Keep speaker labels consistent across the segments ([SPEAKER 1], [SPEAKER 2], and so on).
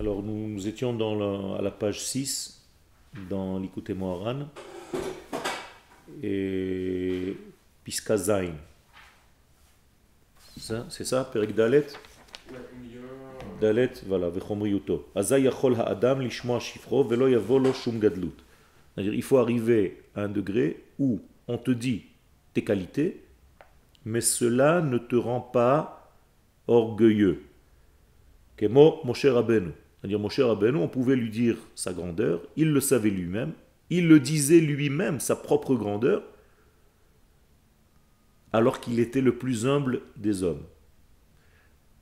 [SPEAKER 1] Alors nous, étions dans à la page 6 dans l'Ikouté Moharan et Piska Zain. C'est ça, Perik Dalet? Dalet, voilà, Vechomriuto. Azayachol ha'adam lishmoa shifro velo yavolo shum gadlut. C'est-à-dire, il faut arriver à un degré où on te dit tes qualités, mais cela ne te rend pas orgueilleux. Kemo Moshe Rabbeinu. C'est-à-dire, Moshe Rabbeinu, on pouvait lui dire sa grandeur, il le savait lui-même, il le disait lui-même, sa propre grandeur, alors qu'il était le plus humble des hommes.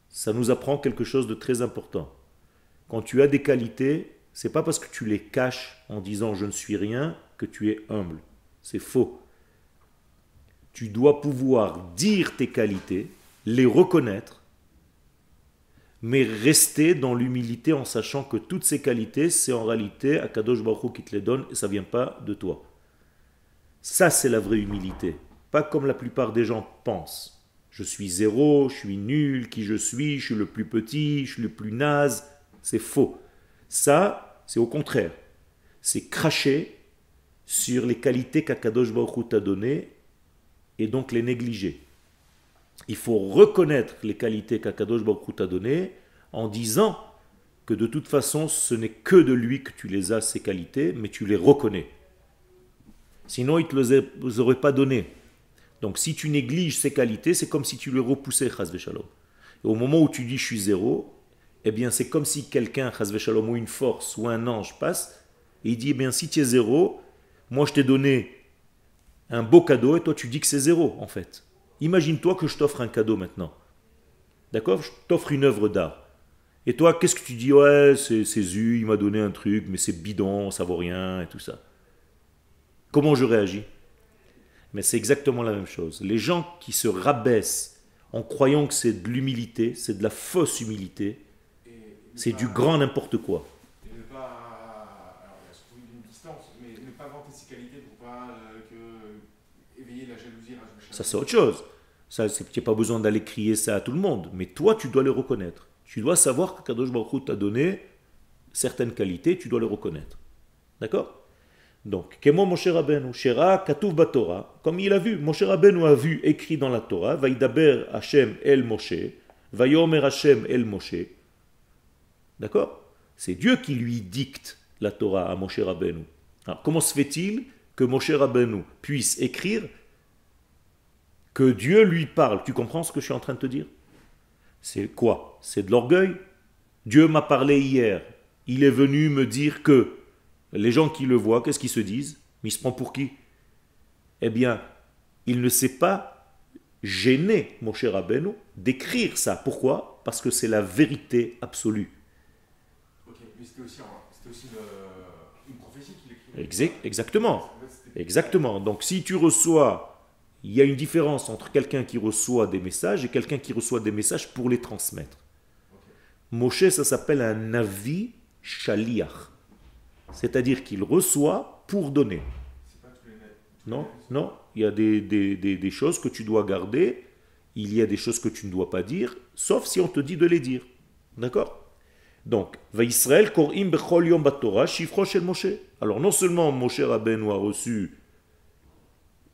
[SPEAKER 1] Ça nous apprend quelque chose de très important. Quand tu as des qualités, c'est pas parce que tu les caches en disant je ne suis rien que tu es humble. C'est faux. Tu dois pouvoir dire tes qualités, les reconnaître, mais rester dans l'humilité en sachant que toutes ces qualités, c'est en réalité Akadosh Baruch qui te les donne et ça vient pas de toi. Ça, c'est la vraie humilité. Pas comme la plupart des gens pensent. Je suis zéro, je suis nul, qui je suis, je suis le plus petit, je suis le plus naze. C'est faux. Ça, c'est au contraire. C'est cracher sur les qualités qu'Akadosh Baruch t'a données et donc les négliger. Il faut reconnaître les qualités qu'Akadosh Baruch t'a données en disant que de toute façon, ce n'est que de lui que tu les as, ces qualités, mais tu les reconnais. Sinon, il ne te les aurait pas données. Donc si tu négliges ces qualités, c'est comme si tu les repoussais, chas shalom. Et au moment où tu dis je suis zéro, eh bien c'est comme si quelqu'un, chas shalom, ou une force, ou un ange passe, et il dit, eh bien si tu es zéro, moi je t'ai donné un beau cadeau, et toi tu dis que c'est zéro, en fait. Imagine-toi que je t'offre un cadeau maintenant. D'accord? Je t'offre une œuvre d'art. Et toi, qu'est-ce que tu dis? Ouais, c'est Zu, il m'a donné un truc, mais c'est bidon, ça vaut rien, et tout ça. Comment je réagis? Mais c'est exactement la même chose. Les gens qui se rabaissent en croyant que c'est de l'humilité, c'est de la fausse humilité, c'est du grand n'importe quoi.
[SPEAKER 2] Et ne pas, alors il y a surtout une distance, mais ne pas vanter ses qualités pour pas euh, que, éveiller la jalousie.
[SPEAKER 1] Ça c'est autre chose. Ça, n'as pas besoin d'aller crier ça à tout le monde, mais toi tu dois le reconnaître. Tu dois savoir que Kadosh Baruch t'a donné certaines qualités, tu dois les reconnaître. D'accord? Donc, Kemo Moshe Rabbeinu, Shera comme il a vu, Moshe Rabbeinu a vu écrit dans la Torah, Vaidaber Hashem El Moshe, Vayomer Hashem El Moshe. D'accord? C'est Dieu qui lui dicte la Torah à Moshe Rabbeinu. Alors, comment se fait-il que Moshe Rabbeinu puisse écrire que Dieu lui parle? Tu comprends ce que je suis en train de te dire? C'est quoi? C'est de l'orgueil? Dieu m'a parlé hier. Il est venu me dire que les gens qui le voient, qu'est-ce qu'ils se disent? Mais il se prend pour qui? Eh bien, il ne s'est pas gêné, mon cher Rabbeinu, d'écrire ça. Pourquoi? Parce que c'est la vérité absolue.
[SPEAKER 2] Ok, mais c'était aussi, une prophétie qu'il écrit.
[SPEAKER 1] exactement. Exactement. Donc si tu reçois, il y a une différence entre quelqu'un qui reçoit des messages et quelqu'un qui reçoit des messages pour les transmettre. Moshe, ça s'appelle un navi shaliach c'est-à-dire qu'il reçoit pour donner. Non, non, il y a des, des, choses que tu dois garder, il y a des choses que tu ne dois pas dire, sauf si on te dit de les dire. D'accord? Donc, va Israël korim bechol yom Torah shel Moshe. Alors non seulement Moshe Rabbeinu a reçu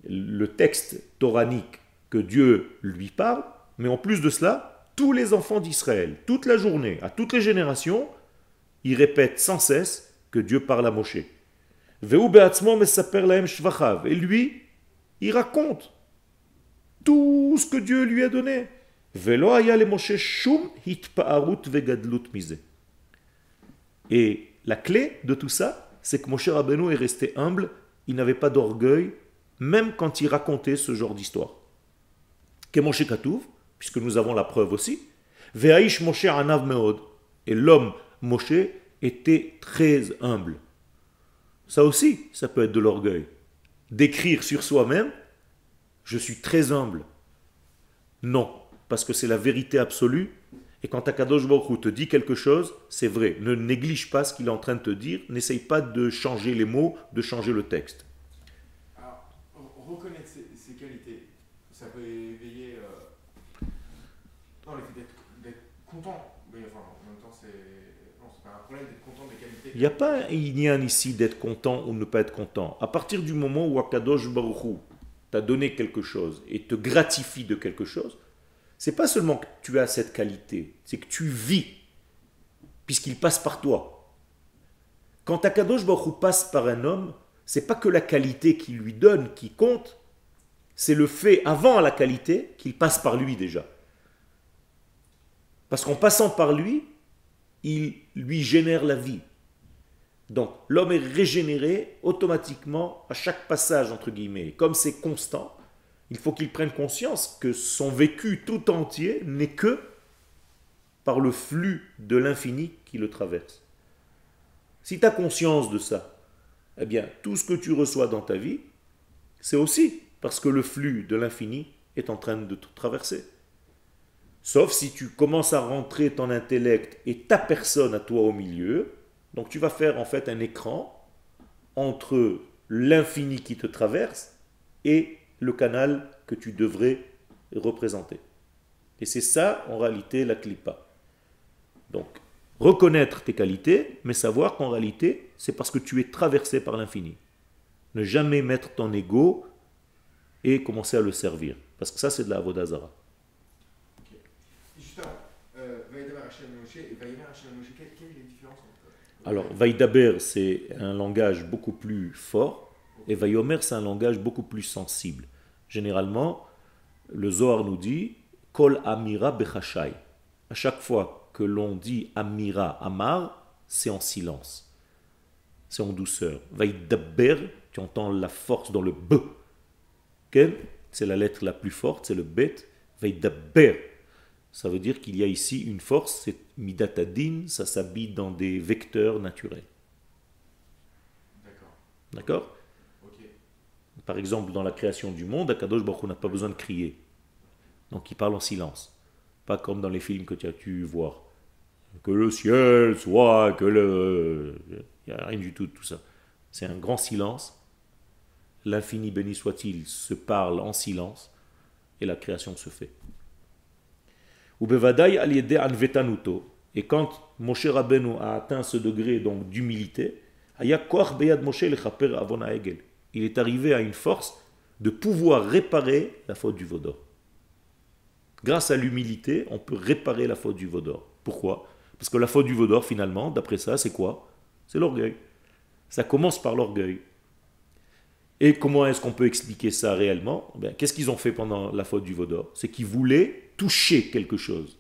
[SPEAKER 1] le texte toranique que Dieu lui parle, mais en plus de cela, tous les enfants d'Israël, toute la journée, à toutes les générations, ils répètent sans cesse que Dieu parle à Moshe. Et lui, il raconte tout ce que Dieu lui a donné. Et la clé de tout ça, c'est que Moshe Rabbeinu est resté humble, il n'avait pas d'orgueil, même quand il racontait ce genre d'histoire. Moshe Katouv, puisque nous avons la preuve aussi, Ve'aish Moshe Anav Meod, et l'homme Moshe était très humble. Ça aussi, ça peut être de l'orgueil. D'écrire sur soi-même, je suis très humble. Non, parce que c'est la vérité absolue. Et quand Akadosh Baruch te dit quelque chose, c'est vrai. Ne néglige pas ce qu'il est en train de te dire. N'essaye pas de changer les mots, de changer le texte.
[SPEAKER 2] Alors, reconnaître ses, qualités, ça peut éveiller euh, d'être temps, c'est C'est pas.
[SPEAKER 1] Il n'y a pas un ici d'être content ou ne pas être content. À partir du moment où Akadosh Baruch t'a donné quelque chose et te gratifie de quelque chose, c'est pas seulement que tu as cette qualité, c'est que tu vis, puisqu'il passe par toi. Quand Akadosh Baruch passe par un homme, c'est pas que la qualité qu'il lui donne qui compte, c'est le fait avant la qualité qu'il passe par lui déjà. Parce qu'en passant par lui, il lui génère la vie. Donc l'homme est régénéré automatiquement à chaque passage, entre guillemets. Comme c'est constant, il faut qu'il prenne conscience que son vécu tout entier n'est que par le flux de l'infini qui le traverse. Si tu as conscience de ça, eh bien, tout ce que tu reçois dans ta vie, c'est aussi parce que le flux de l'infini est en train de te traverser. Sauf si tu commences à rentrer ton intellect et ta personne à toi au milieu, donc tu vas faire en fait un écran entre l'infini qui te traverse et le canal que tu devrais représenter. Et c'est ça en réalité la clipa. Donc reconnaître tes qualités, mais savoir qu'en réalité c'est parce que tu es traversé par l'infini. Ne jamais mettre ton ego et commencer à le servir. Parce que ça c'est de la Avodazara.
[SPEAKER 2] Ok. Justement, euh, Vaïdabar Hashem Moshe et Vaïmer Hashem Moshe, quelle, quelle est la différence entre
[SPEAKER 1] Alors Vaïdaber c'est un langage beaucoup plus fort et Vayomer c'est un langage beaucoup plus sensible. Généralement, le Zohar nous dit Kol Amira Bechashai. À chaque fois que l'on dit Amira Amar, c'est en silence. C'est en douceur. Vaïdaber, tu entends la force dans le B. Ken, c'est la lettre la plus forte, c'est le Bet. Vaïdaber. Ça veut dire qu'il y a ici une force, c'est Midatadin, ça s'habille dans des vecteurs naturels.
[SPEAKER 2] D'accord.
[SPEAKER 1] D'accord? Par exemple, dans la création du monde, Akadosh Baruch n'a pas besoin de crier. Donc il parle en silence. Pas comme dans les films que tu as pu voir. Que le ciel soit, que le... Il n'y a rien du tout de tout ça. C'est un grand silence. L'infini béni soit-il se parle en silence et la création se fait. Ubevadai al. Et quand Moshe Rabbeinu a atteint ce degré donc d'humilité, il est arrivé à une force de pouvoir réparer la faute du vaudor. Grâce à l'humilité, on peut réparer la faute du vaudor. Pourquoi? Parce que la faute du vaudor, finalement, d'après ça, c'est quoi? C'est l'orgueil. Ça commence par l'orgueil. Et comment est-ce qu'on peut expliquer ça réellement? Ben, Qu'est-ce qu'ils ont fait pendant la faute du vaudor? C'est qu'ils voulaient toucher quelque chose.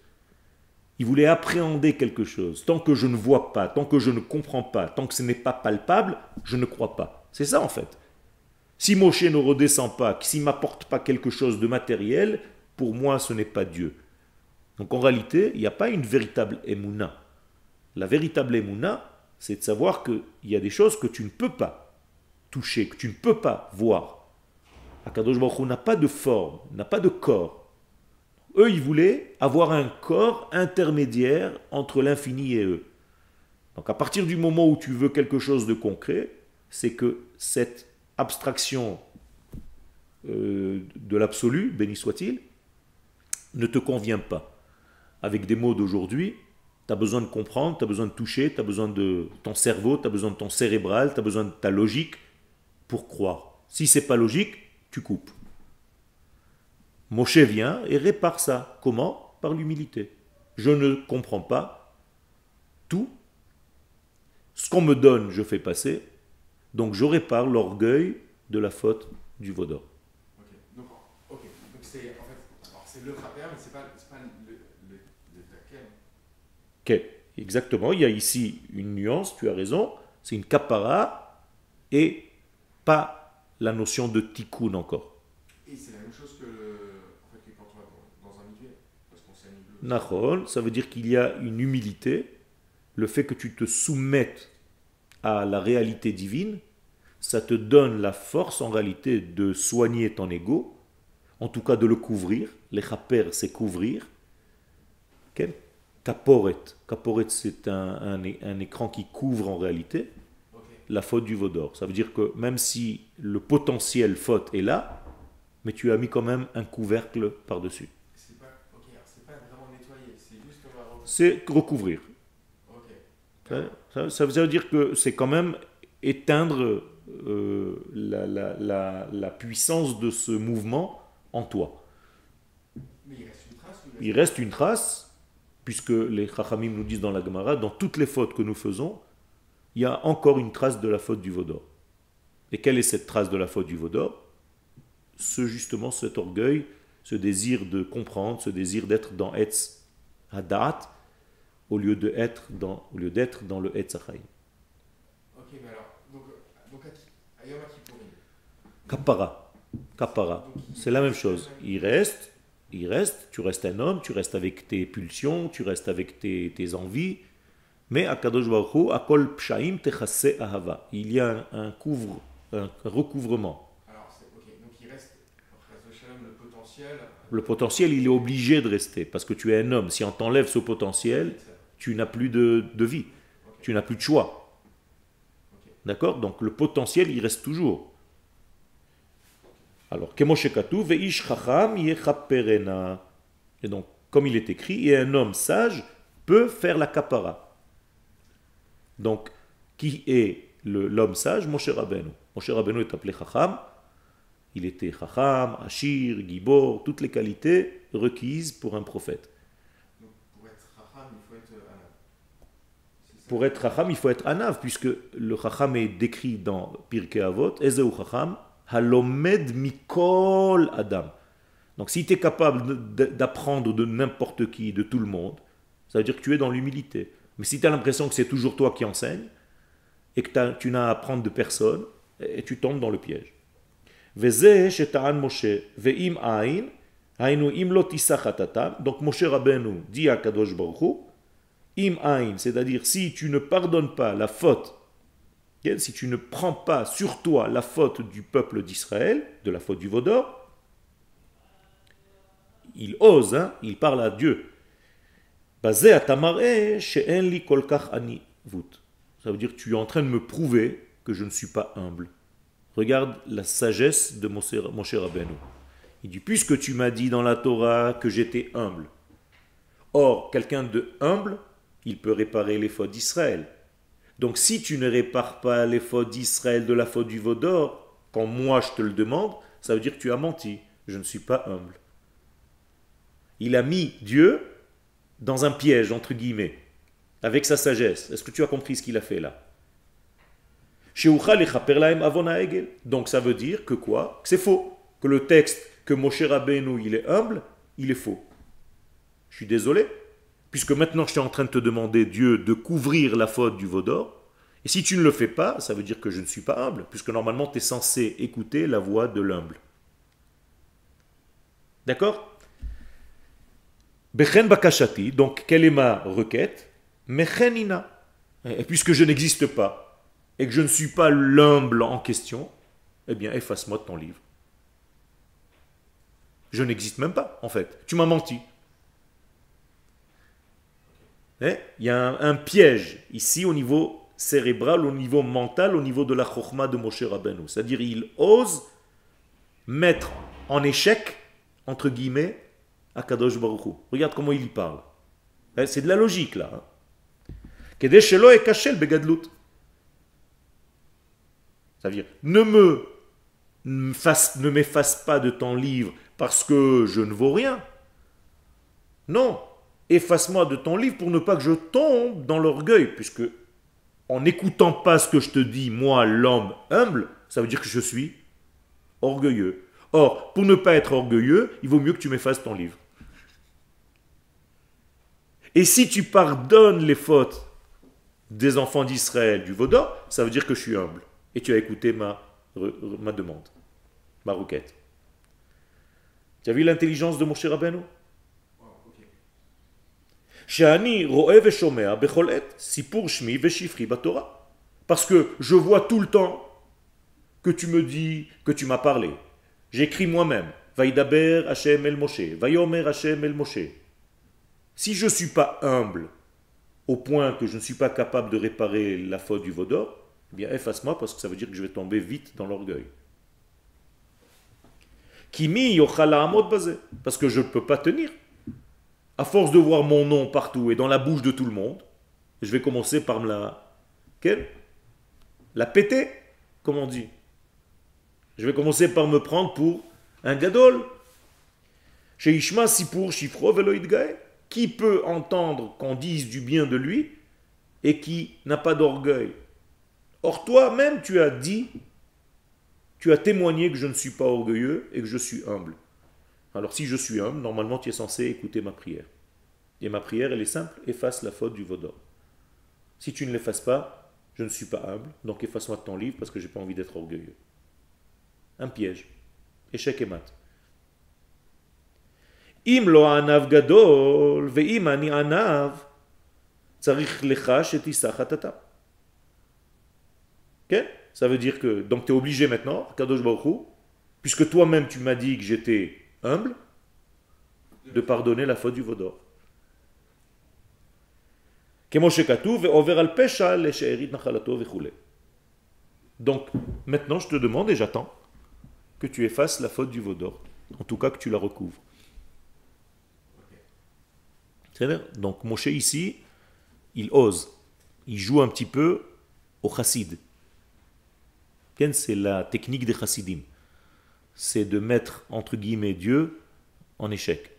[SPEAKER 1] Ils voulaient appréhender quelque chose. Tant que je ne vois pas, tant que je ne comprends pas, tant que ce n'est pas palpable, je ne crois pas. C'est ça en fait. Si Moshe ne redescend pas, s'il m'apporte pas quelque chose de matériel, pour moi ce n'est pas Dieu. Donc en réalité, il n'y a pas une véritable émouna. La véritable émouna, c'est de savoir qu'il y a des choses que tu ne peux pas que tu ne peux pas voir. Akadosh Baruch n'a pas de forme, n'a pas de corps. Eux, ils voulaient avoir un corps intermédiaire entre l'infini et eux. Donc à partir du moment où tu veux quelque chose de concret, c'est que cette abstraction euh, de l'absolu, béni soit-il, ne te convient pas. Avec des mots d'aujourd'hui, tu as besoin de comprendre, tu as besoin de toucher, tu as besoin de ton cerveau, tu as besoin de ton cérébral, tu as besoin de ta logique pour croire. Si c'est pas logique, tu coupes. Moshe vient et répare ça. Comment? Par l'humilité. Je ne comprends pas tout. Ce qu'on me donne, je fais passer. Donc je répare l'orgueil de la faute du vaudor.
[SPEAKER 2] Ok. Donc, ok. Donc c'est en fait, le mais pas, pas le, le, le taquet.
[SPEAKER 1] Ok, exactement. Il y a ici une nuance, tu as raison. C'est une kapara et pas la notion de tikkun encore.
[SPEAKER 2] Et c'est la même chose que, en fait, que quand on va dans, un milieu, parce qu'on s'est bleu.
[SPEAKER 1] Nahon, ça veut dire qu'il y a une humilité, le fait que tu te soumettes à la réalité divine, ça te donne la force en réalité de soigner ton ego, en tout cas de le couvrir. Les chaper, c'est couvrir. Kaporet. Kaporet, c'est un, un écran qui couvre en réalité. La faute du vaudor. Ça veut dire que même si le potentiel faute est là, mais tu as mis quand même un couvercle par-dessus.
[SPEAKER 2] C'est pas, pas vraiment juste
[SPEAKER 1] recouvrir. Ça, veut dire que c'est quand même éteindre euh, la, la- la- la puissance de ce mouvement en toi.
[SPEAKER 2] Mais il reste une trace Il
[SPEAKER 1] reste une trace, puisque les Chachamim nous disent dans la Gemara, dans toutes les fautes que nous faisons, il y a encore une trace de la faute du Vaudor. Et quelle est cette trace de la faute du Vaudor? Ce justement, cet orgueil, ce désir de comprendre, ce désir d'être dans Etz Hadat, au lieu de être dans, au lieu d'être dans le Etz Hachaim.
[SPEAKER 2] Ok, mais alors, donc, donc à Yom.
[SPEAKER 1] Kapara. Kapara. C'est la même chose. Il reste, il reste, tu restes un homme, tu restes avec tes pulsions, tu restes avec tes, tes envies. Mais à Kadosh Baruch Akol Pshaim Techase Ahava. Il y a un, un couvre, un recouvrement.
[SPEAKER 2] Alors, donc il reste, le potentiel.
[SPEAKER 1] Le potentiel, il est obligé de rester parce que tu es un homme. Si on t'enlève ce potentiel, tu n'as plus de, de vie, tu n'as plus de choix. D'accord? Donc le potentiel, il reste toujours. Alors, Kemoshe Katu, Veish Chacham. Et donc, comme il est écrit, et un homme sage peut faire la kapara. Donc, qui est l'homme sage? Moshe Rabbeinu. Moshe Rabbeinu est appelé Chacham. Il était Chacham, Ashir, Gibor, toutes les qualités requises pour un prophète.
[SPEAKER 2] Donc, pour être Chacham, il faut être Anav.
[SPEAKER 1] Pour être Chacham, il faut être Anav, puisque le Chacham est décrit dans Pirkei Avot, Ezeu Chacham, Halomed Mikol Adam. Donc si tu es capable d'apprendre de n'importe qui, de tout le monde, ça veut dire que tu es dans l'humilité. Mais si tu as l'impression que c'est toujours toi qui enseignes, et que tu n'as à apprendre de personne, et tu tombes dans le piège. Donc Moshe Rabbeinu dit à Kadosh Baruch Im ain, c'est-à-dire si tu ne pardonnes pas la faute, si tu ne prends pas sur toi la faute du peuple d'Israël, de la faute du Vaudor, il ose, hein, il parle à Dieu. Ça veut dire tu es en train de me prouver que je ne suis pas humble. Regarde la sagesse de Moshe Moshe Rabbeinu. Il dit, puisque tu m'as dit dans la Torah que j'étais humble, Or, quelqu'un de humble, il peut réparer les fautes d'Israël. Donc, si tu ne répares pas les fautes d'Israël de la faute du Vaudor, quand moi je te le demande, ça veut dire que tu as menti. Je ne suis pas humble. Il a mis Dieu dans un piège, entre guillemets, avec sa sagesse. Est-ce que tu as compris ce qu'il a fait là? Donc, ça veut dire que quoi? Que c'est faux. Que le texte que Moshe Rabbeinu, il est humble, il est faux. Je suis désolé, puisque maintenant je suis en train de te demander, Dieu, de couvrir la faute du Vaudor. Et si tu ne le fais pas, ça veut dire que je ne suis pas humble, puisque normalement tu es censé écouter la voix de l'humble. D'accord? Bechen bakashati, donc quelle est ma requête? Mechenina. Puisque je n'existe pas, et que je ne suis pas l'humble en question, eh bien efface-moi ton livre. Je n'existe même pas, en fait. Tu m'as menti. Eh, Il y a un, un piège ici au niveau cérébral, au niveau mental, au niveau de la chokhma de Moshe Rabbeinu. C'est-à-dire il ose mettre en échec, entre guillemets, Akadosh Baruch Hu. Regarde comment il y parle. Eh, C'est de la logique là. hein. Kedei shelo ekashel begadlut. Ça veut dire, ne me ne m'efface pas de ton livre parce que je ne vaux rien. Non, efface-moi de ton livre pour ne pas que je tombe dans l'orgueil, puisque en n'écoutant pas ce que je te dis, moi, l'homme humble, ça veut dire que je suis orgueilleux. Or, pour ne pas être orgueilleux, il vaut mieux que tu m'effaces ton livre. Et si tu pardonnes les fautes des enfants d'Israël du Vaudor, ça veut dire que je suis humble. Et tu as écouté ma, ma demande, ma requête. Tu as vu l'intelligence de mon cher Rabbeinu parce que je vois tout le temps que tu me dis, que tu m'as parlé. J'écris moi-même. Vaïdaber Hashem el Moshe. Vayomer Hashem el Moshe. Si je ne suis pas humble au point que je ne suis pas capable de réparer la faute du Vaudor, eh bien efface-moi parce que ça veut dire que je vais tomber vite dans l'orgueil. Kimi. Parce que je ne peux pas tenir. À force de voir mon nom partout et dans la bouche de tout le monde, Je vais commencer par me la. Quelle? La péter, comme on dit. Je vais commencer par me prendre pour un gadol. Chez Ishma Sipur Shifro Veloïdgae. Qui peut entendre qu'on dise du bien de lui et qui n'a pas d'orgueil? Or, toi-même, tu as dit, tu as témoigné que je ne suis pas orgueilleux et que je suis humble. Alors, si je suis humble, normalement, tu es censé écouter ma prière. Et ma prière, elle est simple efface la faute du vaudor. Si tu ne l'effaces pas, je ne suis pas humble, donc efface-moi de ton livre parce que je n'ai pas envie d'être orgueilleux. Un piège. Échec et mat. Ça veut dire que, donc tu es obligé maintenant, Kadosh puisque toi-même tu m'as dit que j'étais humble, de pardonner la faute du vaudor. Donc, maintenant, je te demande et j'attends que tu effaces la faute du vaudor. En tout cas, que tu la recouvres. Donc, Moshe ici, il ose. Il joue un petit peu au chassid. C'est la technique des chassidim. C'est de mettre, entre guillemets, Dieu en échec.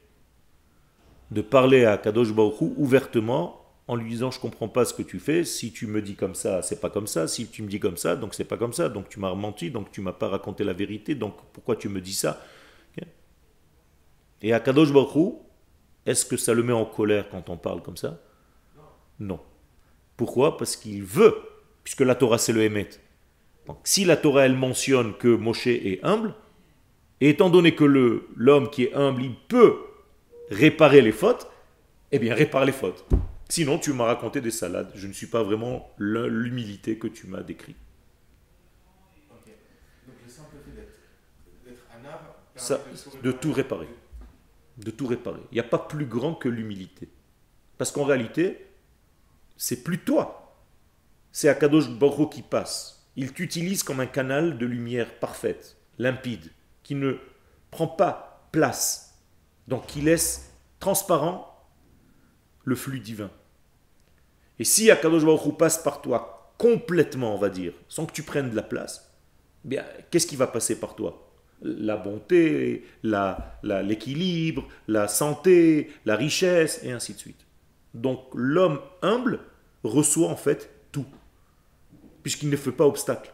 [SPEAKER 1] De parler à Kadosh Baruch ouvertement en lui disant je comprends pas ce que tu fais, si tu me dis comme ça, c'est pas comme ça, si tu me dis comme ça, donc c'est pas comme ça, donc tu m'as menti, donc tu m'as pas raconté la vérité, donc pourquoi tu me dis ça? Et à Kadosh Baruch est-ce que ça le met en colère quand on parle comme ça? Non. Pourquoi? Parce qu'il veut, puisque la Torah c'est le Hémet. Donc si la Torah elle mentionne que Moshe est humble, et étant donné que l'homme qui est humble, il peut réparer les fautes, eh bien répare les fautes. Sinon, tu m'as raconté des salades. Je ne suis pas vraiment l'humilité que tu m'as décrit.
[SPEAKER 2] Donc le simple fait d'être
[SPEAKER 1] Ça, de tout réparer. De tout réparer. Il n'y a pas plus grand que l'humilité. Parce qu'en réalité, c'est plus toi. C'est Akadosh Baruch qui passe. Il t'utilise comme un canal de lumière parfaite, limpide, qui ne prend pas place. Donc qui laisse transparent le flux divin. Et si Akadosh Baruch passe par toi complètement, on va dire, sans que tu prennes de la place, eh bien, qu'est-ce qui va passer par toi? La bonté, l'équilibre, la, la santé, la richesse, et ainsi de suite. Donc l'homme humble reçoit en fait tout, puisqu'il ne fait pas obstacle.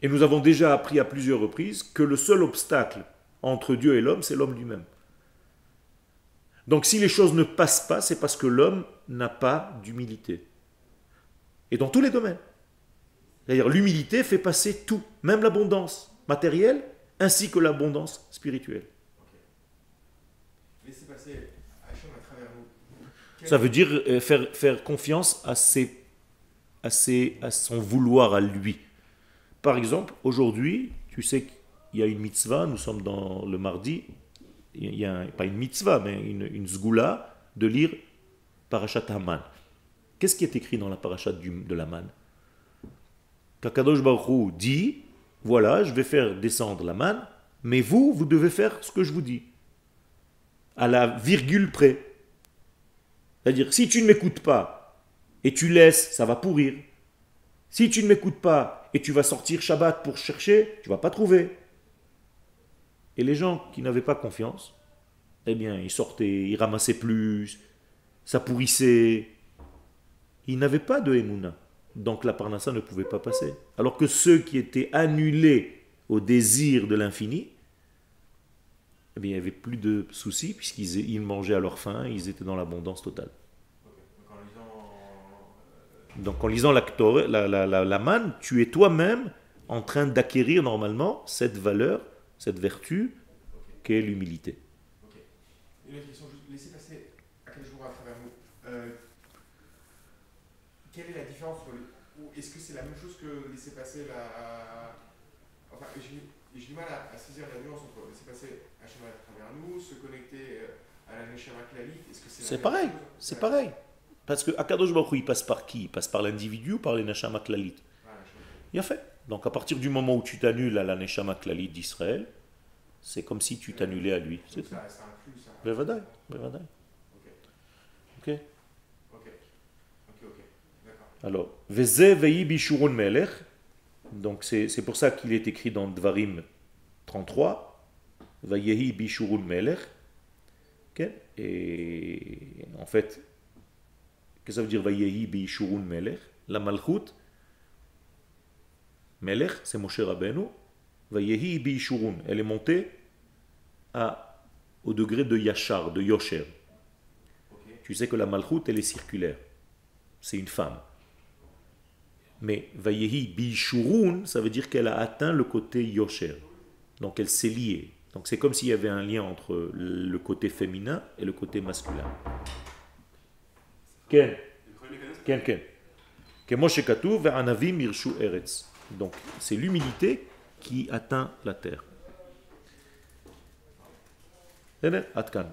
[SPEAKER 1] Et nous avons déjà appris à plusieurs reprises que le seul obstacle entre Dieu et l'homme, c'est l'homme lui-même. Donc si les choses ne passent pas, c'est parce que l'homme n'a pas d'humilité. Et dans tous les domaines. C'est-à-dire l'humilité fait passer tout, même l'abondance matérielle ainsi que l'abondance spirituelle. Ça veut dire euh, faire, faire confiance à, ses, à, à son vouloir à lui. Par exemple, aujourd'hui, tu sais qu'il y a une mitzvah, nous sommes dans le mardi, il y a pas une mitzvah, mais une, une zgoula de lire Parashat Haman. Qu'est-ce qui est écrit dans la parashat de la manne? Kakadosh Baruch dit voilà, je vais faire descendre la manne, mais vous, vous devez faire ce que je vous dis. À la virgule près. C'est-à-dire, si tu ne m'écoutes pas et tu laisses, ça va pourrir. Si tu ne m'écoutes pas et tu vas sortir Shabbat pour chercher, tu vas pas trouver. Et les gens qui n'avaient pas confiance, eh bien, ils sortaient, ils ramassaient plus, ça pourrissait. Ils n'avaient pas de Emouna. Donc la Parnassa ne pouvait pas passer. Alors que ceux qui étaient annulés au désir de l'infini, eh bien, il n'y avait plus de soucis puisqu'ils mangeaient à leur faim, ils étaient dans l'abondance totale. Donc en lisant la, la, la, la manne, tu es toi-même en train d'acquérir normalement cette valeur cette vertu qu'est l'humilité.
[SPEAKER 2] Une autre question, passer à quel jour à travers vous. Euh, quelle est la différence ou est-ce que c'est la même chose que laisser passer la. Enfin, j'ai du mal à, saisir la nuance entre laisser passer Hachem à travers nous, se connecter euh, à la Neshama Klalit. Est-ce que c'est
[SPEAKER 1] C'est pareil, c'est pareil. Parce que Akadosh Baruch il passe par qui? Il passe par l'individu ou par les Neshama Klalit Il a fait. Donc à partir du moment où tu t'annules à la Neshama Klali d'Israël, c'est comme si tu t'annulais à lui. C'est
[SPEAKER 2] ça. Ça inclut ça.
[SPEAKER 1] Bevadai, bevadai.
[SPEAKER 2] Ok. Ok?
[SPEAKER 1] Alors, Veze veyi bishurun melech. Donc c'est pour ça qu'il est écrit dans Dvarim 33. Vayehi bishurun melech. Et en fait, qu'est-ce que ça veut dire Vayehi bishurun melech La malchut. Melech, c'est Moshe Rabbeinu. Vayehi bishurun. Elle est montée à, au degré de Yachar, de Yosher. Tu sais que la malchut, elle est circulaire. C'est une femme. Mais Vayehi Bishurun, ça veut dire qu'elle a atteint le côté Yosher. Donc elle s'est liée. Donc c'est comme s'il y avait un lien entre le côté féminin et le côté masculin. Ken Ken Ken. Eretz. Donc c'est l'humilité qui atteint la terre. Atkan.